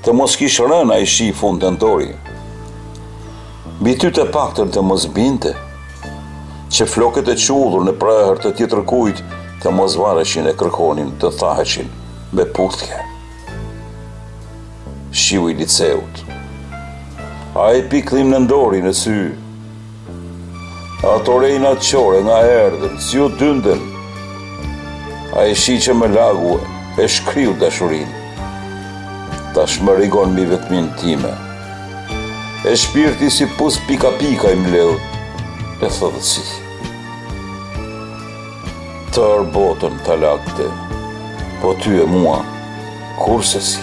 Të mos kish rënë ai shi fund tetori. Mbi ty të paktën të mos binte. Që flokët e qullur në prehër të tjetër kujt të mos vareshin e kërkonin të thaheshin me puthje. Shiu i liceut. Ai pikëllim nëntori në sy, Ato re natë qorre nga erdhën, si u dyndën, ai shi që më lagu e shkriu dashurinë, tashmë rigon mbi vetminë time, e shpirti si pus pika pika i mbledh në thellësi. Tërë botën ta lagte, po ty e mua, kurrsesi.